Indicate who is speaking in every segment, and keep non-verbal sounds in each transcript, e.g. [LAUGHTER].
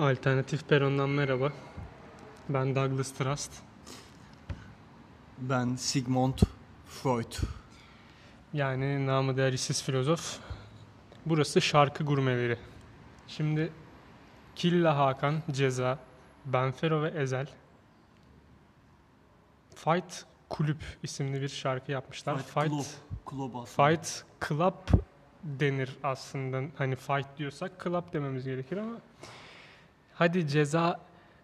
Speaker 1: Alternatif Peron'dan merhaba. Ben Douglas Trust.
Speaker 2: Ben Sigmund Freud.
Speaker 1: Yani namı değer işsiz filozof. Burası şarkı gurmeleri. Şimdi Killa Hakan, Ceza, Benfero ve Ezel Fight Kulüp isimli bir şarkı yapmışlar.
Speaker 2: Fight Club. Club aslında.
Speaker 1: Fight Club denir aslında. Hani fight diyorsak club dememiz gerekir ama hadi ceza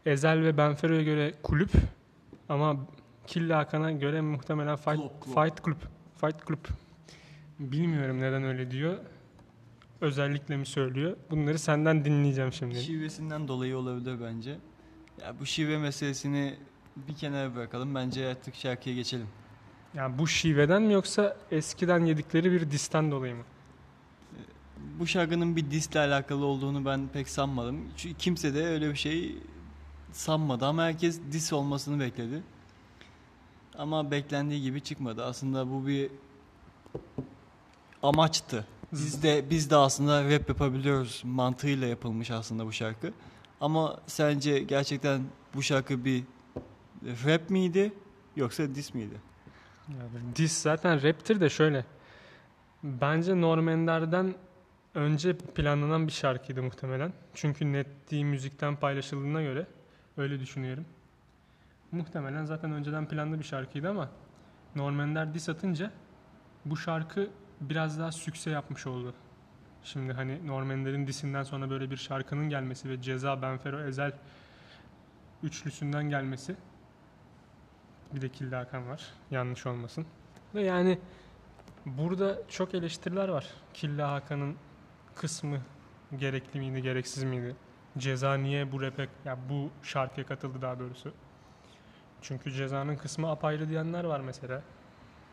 Speaker 1: Ezel ve Benfero'ya göre kulüp ama Killa Hakan'a göre muhtemelen fight
Speaker 2: Club, club.
Speaker 1: fight kulüp. Fight kulüp. Bilmiyorum neden öyle diyor. Özellikle mi söylüyor? Bunları senden dinleyeceğim şimdi.
Speaker 2: Şivesinden dolayı olabilir bence. Ya bu şive meselesini bir kenara bırakalım. Bence artık şarkıya geçelim.
Speaker 1: Yani bu şiveden mi yoksa eskiden yedikleri bir disten dolayı mı?
Speaker 2: Bu şarkının bir disle alakalı olduğunu ben pek sanmadım. Çünkü kimse de öyle bir şey sanmadı ama herkes dis olmasını bekledi. Ama beklendiği gibi çıkmadı. Aslında bu bir amaçtı. Biz de biz de aslında rap yapabiliyoruz mantığıyla yapılmış aslında bu şarkı. Ama sence gerçekten bu şarkı bir rap miydi yoksa dis miydi?
Speaker 1: Ya Diss zaten raptir de şöyle. Bence Norm Ender'den önce planlanan bir şarkıydı muhtemelen. Çünkü netliği müzikten paylaşıldığına göre öyle düşünüyorum. Muhtemelen zaten önceden planlı bir şarkıydı ama Norm Ender diss atınca bu şarkı biraz daha sükse yapmış oldu. Şimdi hani Norm Ender'in disinden sonra böyle bir şarkının gelmesi ve Ceza, Benfero, Ezel üçlüsünden gelmesi bir de Kilde Hakan var. Yanlış olmasın. Ve yani burada çok eleştiriler var. Killa Hakan'ın kısmı gerekli miydi, gereksiz miydi? Ceza niye bu rap'e, ya bu şarkıya katıldı daha doğrusu? Çünkü cezanın kısmı apayrı diyenler var mesela.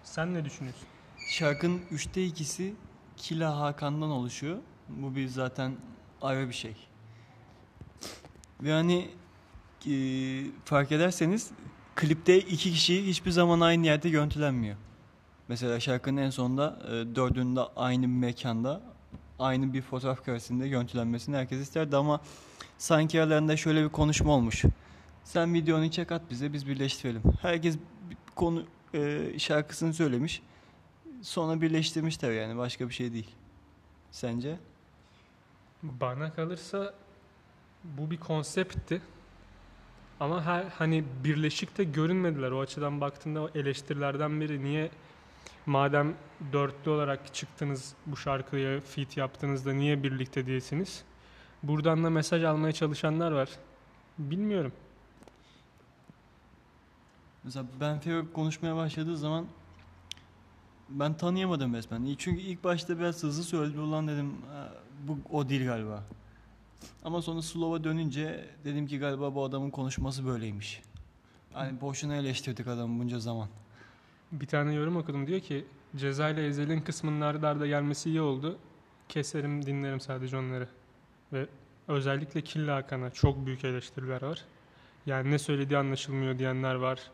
Speaker 1: Sen ne düşünüyorsun?
Speaker 2: Şarkının üçte ikisi Kila Hakan'dan oluşuyor. Bu bir zaten ayrı bir şey. Ve hani e, fark ederseniz klipte iki kişi hiçbir zaman aynı yerde görüntülenmiyor. Mesela şarkının en sonunda e, dördünün de aynı mekanda aynı bir fotoğraf karesinde görüntülenmesini herkes isterdi ama sanki aralarında şöyle bir konuşma olmuş. Sen videonu çek at bize biz birleştirelim. Herkes konu e, şarkısını söylemiş. Sonra birleştirmişler yani başka bir şey değil. Sence?
Speaker 1: Bana kalırsa bu bir konseptti. Ama her hani birleşikte görünmediler. O açıdan baktığında o eleştirilerden biri niye madem dörtlü olarak çıktınız bu şarkıya feat yaptığınızda niye birlikte değilsiniz? Buradan da mesaj almaya çalışanlar var. Bilmiyorum.
Speaker 2: Mesela Ben Fero konuşmaya başladığı zaman ben tanıyamadım resmen. Çünkü ilk başta biraz hızlı söyledi ulan dedim "Ha, bu o değil galiba. Ama sonra slow'a dönünce dedim ki galiba bu adamın konuşması böyleymiş. Hani boşuna eleştirdik adamı bunca zaman.
Speaker 1: Bir tane yorum okudum diyor ki Ceza ile Ezel'in kısmının arda arda gelmesi iyi oldu. Keserim dinlerim sadece onları. Ve özellikle Killa Hakan'a çok büyük eleştiriler var. Yani ne söylediği anlaşılmıyor diyenler var.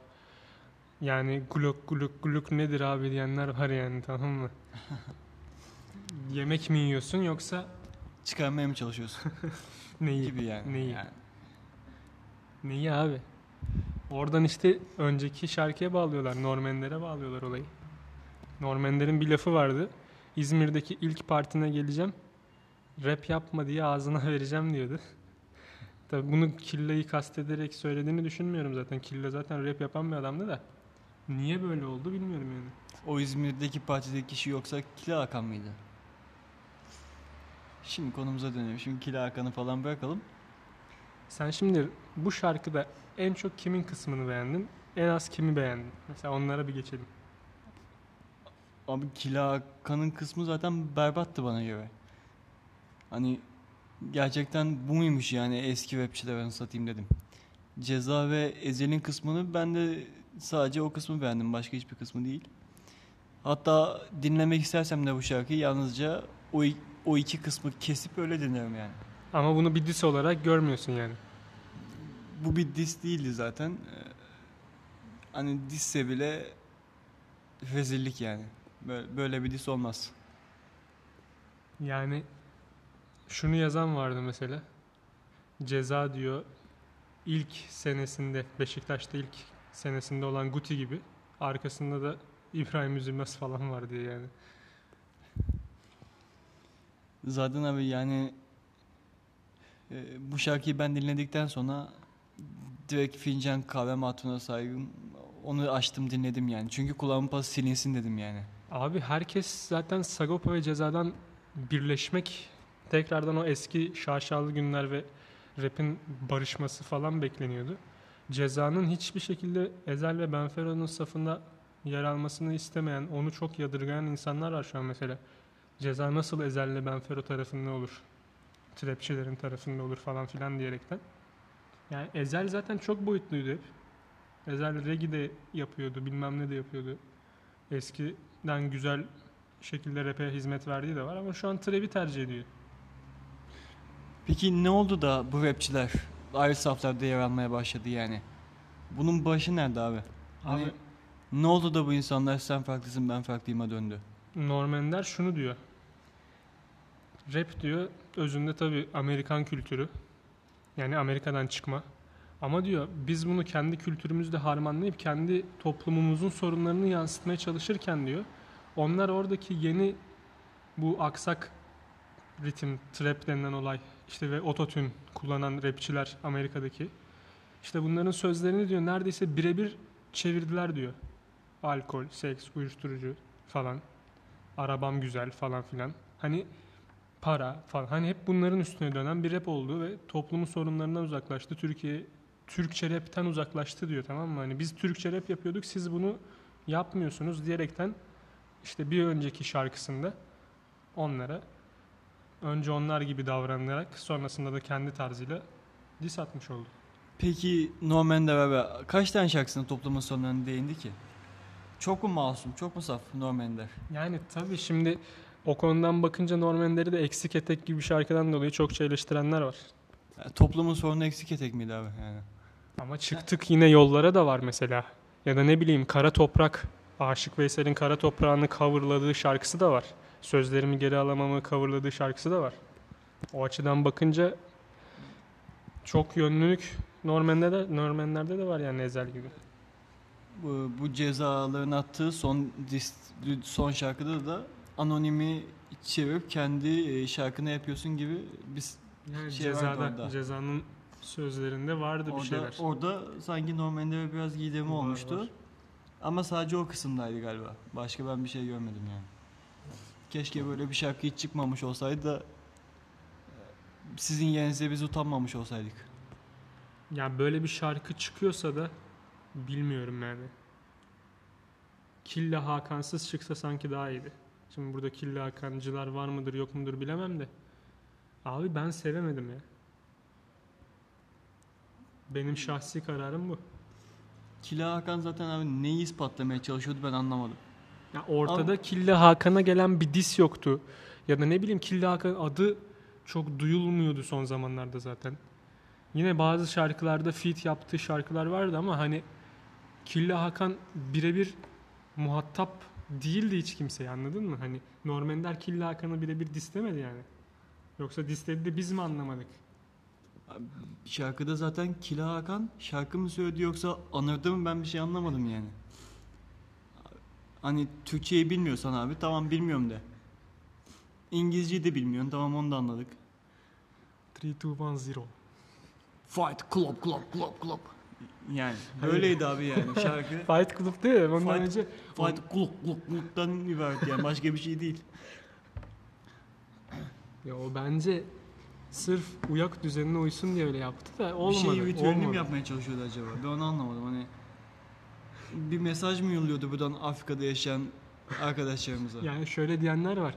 Speaker 1: Yani gluk gluk gluk nedir abi diyenler var yani tamam mı? [LAUGHS] Yemek mi yiyorsun yoksa
Speaker 2: Çıkarmaya mı çalışıyorsun [LAUGHS]
Speaker 1: neyi?
Speaker 2: gibi yani.
Speaker 1: Neyi?
Speaker 2: Yani
Speaker 1: Neyi abi? Oradan işte önceki şarkıya bağlıyorlar. Normenlere bağlıyorlar olayı. Normenlerin bir lafı vardı. İzmir'deki ilk partine geleceğim. Rap yapma diye ağzına [LAUGHS] vereceğim diyordu. Tabii bunu Killa'yı kastederek söylediğini düşünmüyorum zaten. Killa zaten rap yapan bir adamdı da. Niye böyle oldu bilmiyorum yani.
Speaker 2: O İzmir'deki partideki kişi yoksa Kila Hakan mıydı? Şimdi konumuza dönelim. Şimdi Kila Hakan'ı falan bırakalım.
Speaker 1: Sen şimdi bu şarkıda en çok kimin kısmını beğendin? En az kimi beğendin? Mesela onlara bir geçelim.
Speaker 2: Abi Kila Hakan'ın kısmı zaten berbattı bana göre. Hani gerçekten bu muymuş yani eski rapçiler ben satayım dedim. Ceza ve Ezel'in kısmını ben de sadece o kısmı beğendim. Başka hiçbir kısmı değil. Hatta dinlemek istersem de bu şarkıyı yalnızca o, o iki kısmı kesip öyle dinlerim yani.
Speaker 1: Ama bunu bir diss olarak görmüyorsun yani.
Speaker 2: Bu bir diss değildi zaten. Ee, Hani disse bile rezillik yani. Böyle, böyle bir diss olmaz.
Speaker 1: Yani şunu yazan vardı mesela. Ceza diyor ilk senesinde Beşiktaş'ta ilk senesinde olan Guti gibi arkasında da İbrahim Üzülmez falan var diye yani.
Speaker 2: Zaten abi yani e, bu şarkıyı ben dinledikten sonra direkt fincan kahve matuna saygım onu açtım dinledim yani. Çünkü kulağımın pası silinsin dedim yani.
Speaker 1: Abi herkes zaten Sagopa ve Ceza'dan birleşmek tekrardan o eski şaşalı günler ve rap'in barışması falan bekleniyordu. Ceza'nın hiçbir şekilde Ezel ve Benfero'nun safında yer almasını istemeyen, onu çok yadırgayan insanlar var şu an mesela. Ceza nasıl Ezel'le Benfero tarafında olur? Trapçilerin tarafında olur falan filan diyerekten. Yani Ezel zaten çok boyutluydu hep. Ezel regi de yapıyordu, bilmem ne de yapıyordu. Eskiden güzel şekilde rap'e hizmet verdiği de var ama şu an trap'i tercih ediyor.
Speaker 2: Peki ne oldu da bu rapçiler ayrı saflarda yer almaya başladı yani? Bunun başı nerede abi? Hani
Speaker 1: Abi
Speaker 2: ne oldu da bu insanlar sen farklısın ben farklıyıma döndü?
Speaker 1: Norm Ender şunu diyor. Rap diyor özünde tabi Amerikan kültürü. Yani Amerika'dan çıkma. Ama diyor biz bunu kendi kültürümüzde harmanlayıp kendi toplumumuzun sorunlarını yansıtmaya çalışırken diyor onlar oradaki yeni bu aksak ritim, trap denilen olay işte ve ototune kullanan rapçiler Amerika'daki işte bunların sözlerini diyor neredeyse birebir çevirdiler diyor. Alkol, seks, uyuşturucu falan. Arabam güzel falan filan. Hani para falan. Hani hep bunların üstüne dönen bir rap oldu ve toplumun sorunlarından uzaklaştı. Türkiye Türkçe rapten uzaklaştı diyor tamam mı? Hani biz Türkçe rap yapıyorduk siz bunu yapmıyorsunuz diyerekten işte bir önceki şarkısında onlara önce onlar gibi davranarak sonrasında da kendi tarzıyla diss atmış oldu.
Speaker 2: Peki Norman abi kaç tane şarkısında toplumun sorunlarına değindi ki? Çok mu masum, çok mu saf Norman Ender?
Speaker 1: Yani tabii şimdi o konudan bakınca Norm Ender'i de eksik etek gibi bir şarkıdan dolayı çokça eleştirenler var.
Speaker 2: Yani toplumun sorunu eksik etek miydi abi yani?
Speaker 1: Ama çıktık yine yollara da var mesela. Ya da ne bileyim Kara Toprak, Aşık Veysel'in Kara Toprağı'nı coverladığı şarkısı da var. Sözlerimi geri alamamı coverladığı şarkısı da var. O açıdan bakınca çok yönlülük Norman'de de, Norman'lerde de var yani Ezel gibi.
Speaker 2: Bu, bu cezaların attığı son dis, son şarkıda da anonimi çevirip kendi e, şarkını yapıyorsun gibi biz
Speaker 1: Yani
Speaker 2: Şey
Speaker 1: cezada, cezanın sözlerinde vardı bir
Speaker 2: orada,
Speaker 1: şeyler.
Speaker 2: orada sanki Norman Ender'e biraz gidemi olmuştu.
Speaker 1: var.
Speaker 2: Ama sadece o kısımdaydı galiba. Başka ben bir şey görmedim yani. Keşke böyle bir şarkı hiç çıkmamış olsaydı da e, sizin yerinize biz utanmamış olsaydık.
Speaker 1: Ya böyle bir şarkı çıkıyorsa da bilmiyorum yani. Killa Hakan'sız çıksa sanki daha iyiydi. Şimdi burada Killa Hakancılar var mıdır yok mudur bilemem de. Abi ben sevemedim ya. Benim şahsi kararım bu.
Speaker 2: Kila Hakan zaten abi neyi ispatlamaya çalışıyordu ben anlamadım.
Speaker 1: Ya ortada Killa Hakan'a gelen bir dis yoktu. Ya da ne bileyim Killa Hakan adı çok duyulmuyordu son zamanlarda zaten. Yine bazı şarkılarda feat yaptığı şarkılar vardı ama hani Killa Hakan birebir muhatap değildi hiç kimseye anladın mı? Hani Norm Ender Killa Hakan'ı birebir dislemedi yani. Yoksa disledi de biz mi anlamadık?
Speaker 2: Şarkıda zaten Kila Hakan şarkı mı söyledi yoksa anırdı mı ben bir şey anlamadım yani. Hani Türkçeyi bilmiyorsan abi tamam bilmiyorum de. İngilizceyi de bilmiyorsun tamam onu da anladık.
Speaker 1: 3, 2, 1, 0.
Speaker 2: Fight club club club club. Yani böyleydi abi yani şarkı. [LAUGHS]
Speaker 1: Fight Club değil mi? Ondan
Speaker 2: Fight-
Speaker 1: önce
Speaker 2: Fight club club club'dan ibaret yani başka bir şey değil. [CLEARS THROAT]
Speaker 1: ya o bence sırf uyak düzenine uysun diye öyle yaptı da olmadı.
Speaker 2: bir şey ritüelini mi yapmaya çalışıyordu acaba? Ben onu anlamadım hani. Bir mesaj mı yolluyordu buradan Afrika'da yaşayan arkadaşlarımıza?
Speaker 1: Yani şöyle diyenler var.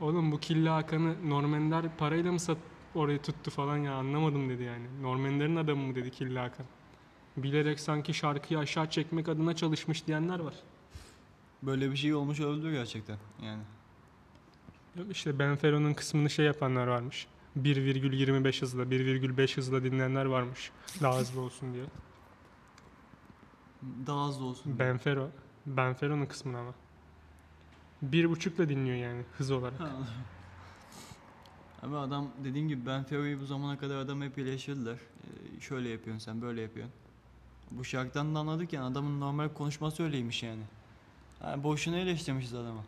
Speaker 1: Oğlum bu Killa Hakan'ı Normender parayla mı sat orayı tuttu falan ya anlamadım dedi yani. Normender'in adamı mı dedi Killa Hakan. Bilerek sanki şarkıyı aşağı çekmek adına çalışmış diyenler var.
Speaker 2: Böyle bir şey olmuş olabilir gerçekten yani.
Speaker 1: İşte Benfero'nun kısmını şey yapanlar varmış. 1,25 hızla, 1,5 hızla dinleyenler varmış. Daha hızlı olsun diye.
Speaker 2: Daha hızlı olsun. diye.
Speaker 1: Benfero. Benfero'nun kısmını ama. Bir buçukla dinliyor yani hız olarak.
Speaker 2: Ha. Ama adam dediğim gibi Ben Fero'yu bu zamana kadar adam hep eleştirdiler. Ee, şöyle yapıyorsun sen böyle yapıyorsun. Bu şarkıdan da anladık yani adamın normal konuşması öyleymiş yani. yani boşuna eleştirmişiz adamı.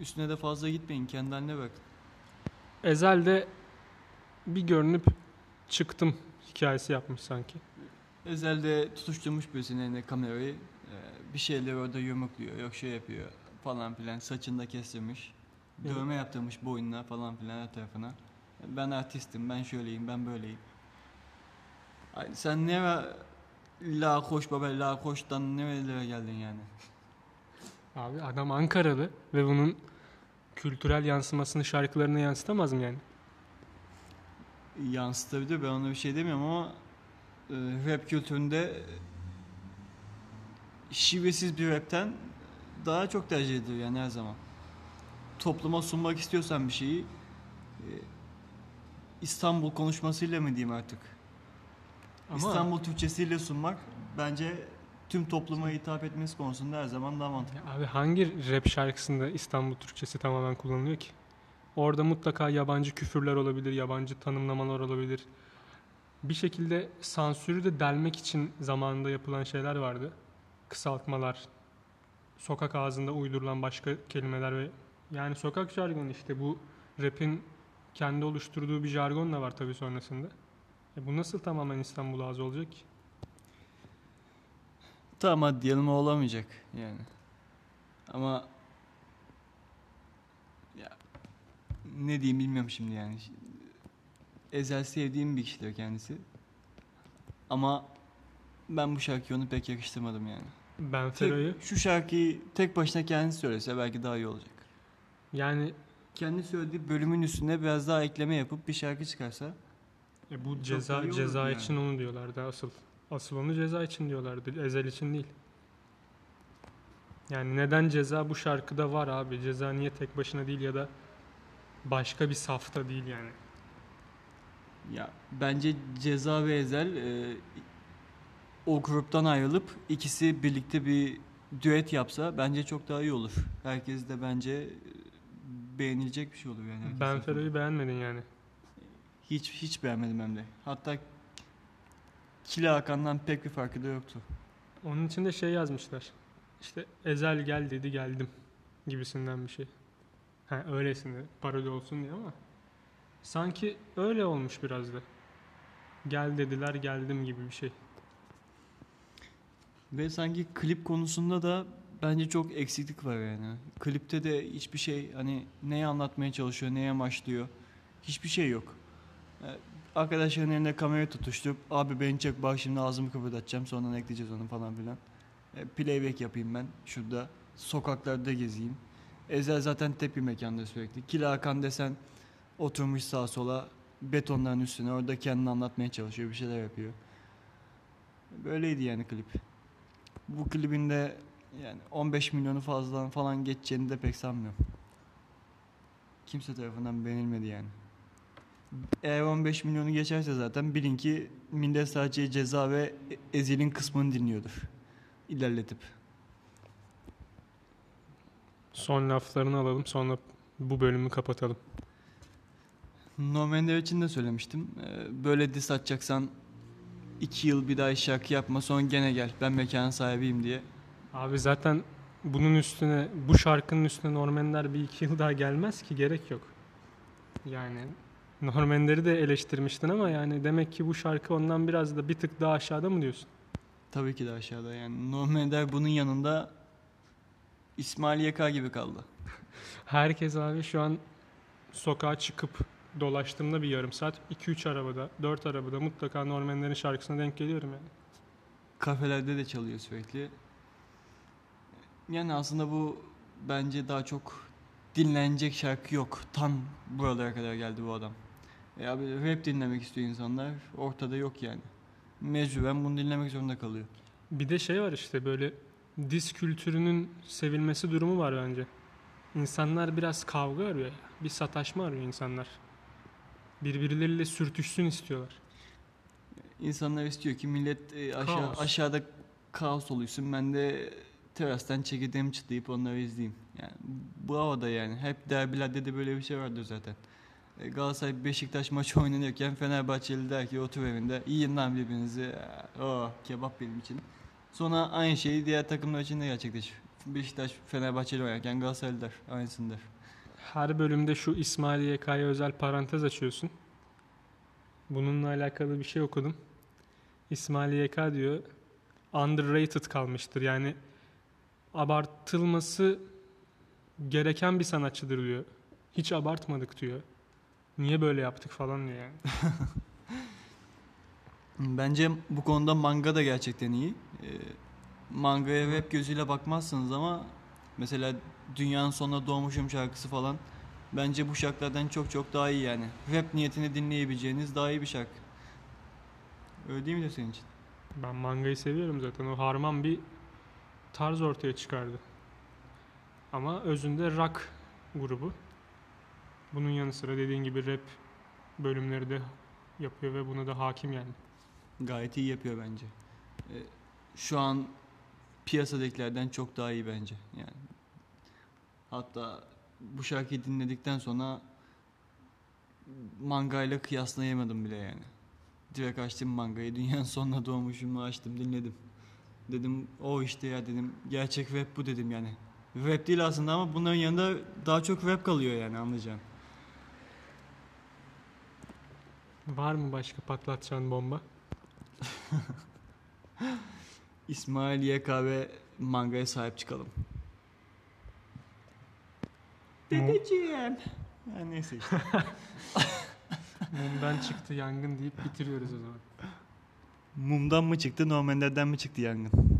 Speaker 2: Üstüne de fazla gitmeyin kendi haline bak.
Speaker 1: Ezel'de bir görünüp çıktım hikayesi yapmış sanki.
Speaker 2: Ezel'de tutuşturmuş birisinin eline kamerayı. Ee, bir şeyler orada yumrukluyor, yok şey yapıyor falan filan. Saçını da kestirmiş.
Speaker 1: Evet.
Speaker 2: Dövme yaptırmış boynuna falan filan her tarafına. Ben artistim, ben şöyleyim, ben böyleyim. Sen ne la koş baba la koştan nerelere geldin yani?
Speaker 1: Abi adam Ankaralı ve bunun kültürel yansımasını şarkılarına yansıtamaz mı yani?
Speaker 2: Yansıtabilir ben ona bir şey demiyorum ama e, rap kültüründe şivesiz bir rapten daha çok tercih edilir yani her zaman. Topluma sunmak istiyorsan bir şeyi e, İstanbul konuşmasıyla mı diyeyim artık?
Speaker 1: Ama
Speaker 2: İstanbul Türkçesiyle sunmak bence tüm topluma hitap etmesi konusunda her zaman daha mantıklı.
Speaker 1: Ya abi hangi rap şarkısında İstanbul Türkçesi tamamen kullanılıyor ki? Orada mutlaka yabancı küfürler olabilir, yabancı tanımlamalar olabilir. Bir şekilde sansürü de delmek için zamanında yapılan şeyler vardı. Kısaltmalar, sokak ağzında uydurulan başka kelimeler ve yani sokak jargonu işte bu rap'in kendi oluşturduğu bir jargon da var tabii sonrasında. E bu nasıl tamamen İstanbul ağzı olacak ki?
Speaker 2: Tamam hadi diyelim o olamayacak yani. Ama ya ne diyeyim bilmiyorum şimdi yani. Ezel sevdiğim bir kişidir kendisi. Ama ben bu şarkıyı onu pek yakıştırmadım yani.
Speaker 1: Ben
Speaker 2: Tek-
Speaker 1: Fero'yu
Speaker 2: şu şarkıyı tek başına kendisi söylese belki daha iyi olacak.
Speaker 1: yani
Speaker 2: Kendi söylediği bölümün üstüne biraz daha ekleme yapıp bir şarkı çıkarsa
Speaker 1: E bu
Speaker 2: Çok
Speaker 1: ceza ceza
Speaker 2: yani.
Speaker 1: için onu diyorlardı asıl. Asıl onu ceza için diyorlardı. Ezel için değil. Yani neden ceza bu şarkıda var abi? Ceza niye tek başına değil ya da başka bir safta değil yani.
Speaker 2: Ya bence Ceza ve Ezel e, o gruptan ayrılıp ikisi birlikte bir düet yapsa bence çok daha iyi olur. Herkes de bence e, beğenilecek bir şey olur yani. herkes
Speaker 1: Ben. Fero'yu beğenmedin yani.
Speaker 2: Hiç hiç beğenmedim hem de. Hatta Kila Hakan'dan pek bir farkı da yoktu.
Speaker 1: Onun için de şey yazmışlar. İşte Ezel gel dedi geldim gibisinden bir şey. Ha öylesine parodi olsun diye ama sanki öyle olmuş biraz da. Gel dediler geldim gibi bir şey.
Speaker 2: Ve sanki klip konusunda da bence çok eksiklik var yani. Klipte de hiçbir şey hani neyi anlatmaya çalışıyor, neye amaçlıyor. Hiçbir şey yok. Ee, Arkadaşların elinde kamerayı tutuşturup abi beni çek bak şimdi ağzımı kıpırdatacağım sonra ekleyeceğiz onu falan filan. Ee, Playback yapayım ben şurada. Sokaklarda gezeyim. Ezel zaten tep bir mekanda sürekli. Kila Hakan desen oturmuş sağa sola betonların üstüne orada kendini anlatmaya çalışıyor bir şeyler yapıyor. Böyleydi yani klip. Bu klibin de yani 15 milyonu fazladan falan geçeceğini de pek sanmıyorum. Kimse tarafından beğenilmedi yani. Eğer 15 milyonu geçerse zaten bilin ki millet sadece ceza ve ezilin kısmını dinliyordur. İlerletip.
Speaker 1: Son laflarını alalım sonra bu bölümü kapatalım.
Speaker 2: No Ender için de söylemiştim. Ee, Böyle diss atacaksan 2 yıl bir daha şarkı yapma sonra gene gel ben mekanın sahibiyim diye.
Speaker 1: Abi zaten bunun üstüne, bu şarkının üstüne Normanler bir iki yıl daha gelmez ki gerek yok. Yani Normanleri de eleştirmiştin ama yani demek ki bu şarkı ondan biraz da bir tık daha aşağıda mı diyorsun?
Speaker 2: Tabii ki de aşağıda yani. No Ender bunun yanında İsmail Yaka gibi kaldı. [LAUGHS]
Speaker 1: Herkes abi şu an sokağa çıkıp dolaştığımda bir yarım saat 2-3 arabada, 4 arabada mutlaka Normanlerin şarkısına denk geliyorum yani.
Speaker 2: Kafelerde de çalıyor sürekli. Yani aslında bu bence daha çok dinlenecek şarkı yok. Tam buralara kadar geldi bu adam. E abi rap dinlemek istiyor insanlar. Ortada yok yani. Mecburen bunu dinlemek zorunda kalıyor.
Speaker 1: Bir de şey var işte böyle diz kültürünün sevilmesi durumu var bence. İnsanlar biraz kavga arıyor ya. Bir sataşma arıyor insanlar. Birbirleriyle sürtüşsün istiyorlar.
Speaker 2: İnsanlar istiyor ki millet e, aşağı,
Speaker 1: Kaos.
Speaker 2: aşağıda kaos oluşsun. Ben de terastan çekirdeğimi çıtlayıp onları izleyeyim. Yani bu havada yani. Hep derbilerde de böyle bir şey vardır zaten. E, Galatasaray Beşiktaş maçı [LAUGHS] oynanıyorken Fenerbahçeli der ki otur evinde yiyin lan birbirinizi. Oh kebap benim için. Sonra aynı şeyi diğer takımlar için de gerçekleşir. Beşiktaş Fenerbahçeli oynarken Galatasaraylı der. Aynısını der.
Speaker 1: Her bölümde şu İsmail YK'ya özel parantez açıyorsun. Bununla alakalı bir şey okudum. İsmail YK diyor underrated kalmıştır. Yani abartılması gereken bir sanatçıdır diyor. Hiç abartmadık diyor. Niye böyle yaptık falan diyor yani. [LAUGHS]
Speaker 2: Bence bu konuda manga da gerçekten iyi. Ee, mangaya web gözüyle bakmazsınız ama mesela Dünyanın Sonuna Doğmuşum şarkısı falan bence bu şarkılardan çok çok daha iyi yani. Rap niyetini dinleyebileceğiniz daha iyi bir şarkı. Öyle değil mi de senin için?
Speaker 1: Ben mangayı seviyorum zaten. O harman bir tarz ortaya çıkardı. Ama özünde rock grubu. Bunun yanı sıra dediğin gibi rap bölümleri de yapıyor ve buna da hakim yani.
Speaker 2: Gayet iyi yapıyor bence. Ee, şu an piyasadakilerden çok daha iyi bence. Yani hatta bu şarkıyı dinledikten sonra mangayla kıyaslayamadım bile yani. Direkt açtım mangayı. Dünyanın sonuna doğmuşumu açtım dinledim. Dedim o işte ya dedim. Gerçek rap bu dedim yani. Rap değil aslında ama bunların yanında daha çok rap kalıyor yani anlayacağım.
Speaker 1: Var mı başka patlatacağın bomba? [LAUGHS]
Speaker 2: İsmail YK ve mangaya sahip çıkalım. Dedeciğim. Ya neyse işte. [LAUGHS]
Speaker 1: Mumdan çıktı yangın deyip bitiriyoruz o zaman.
Speaker 2: Mumdan mı çıktı, Normanlerden mi çıktı yangın?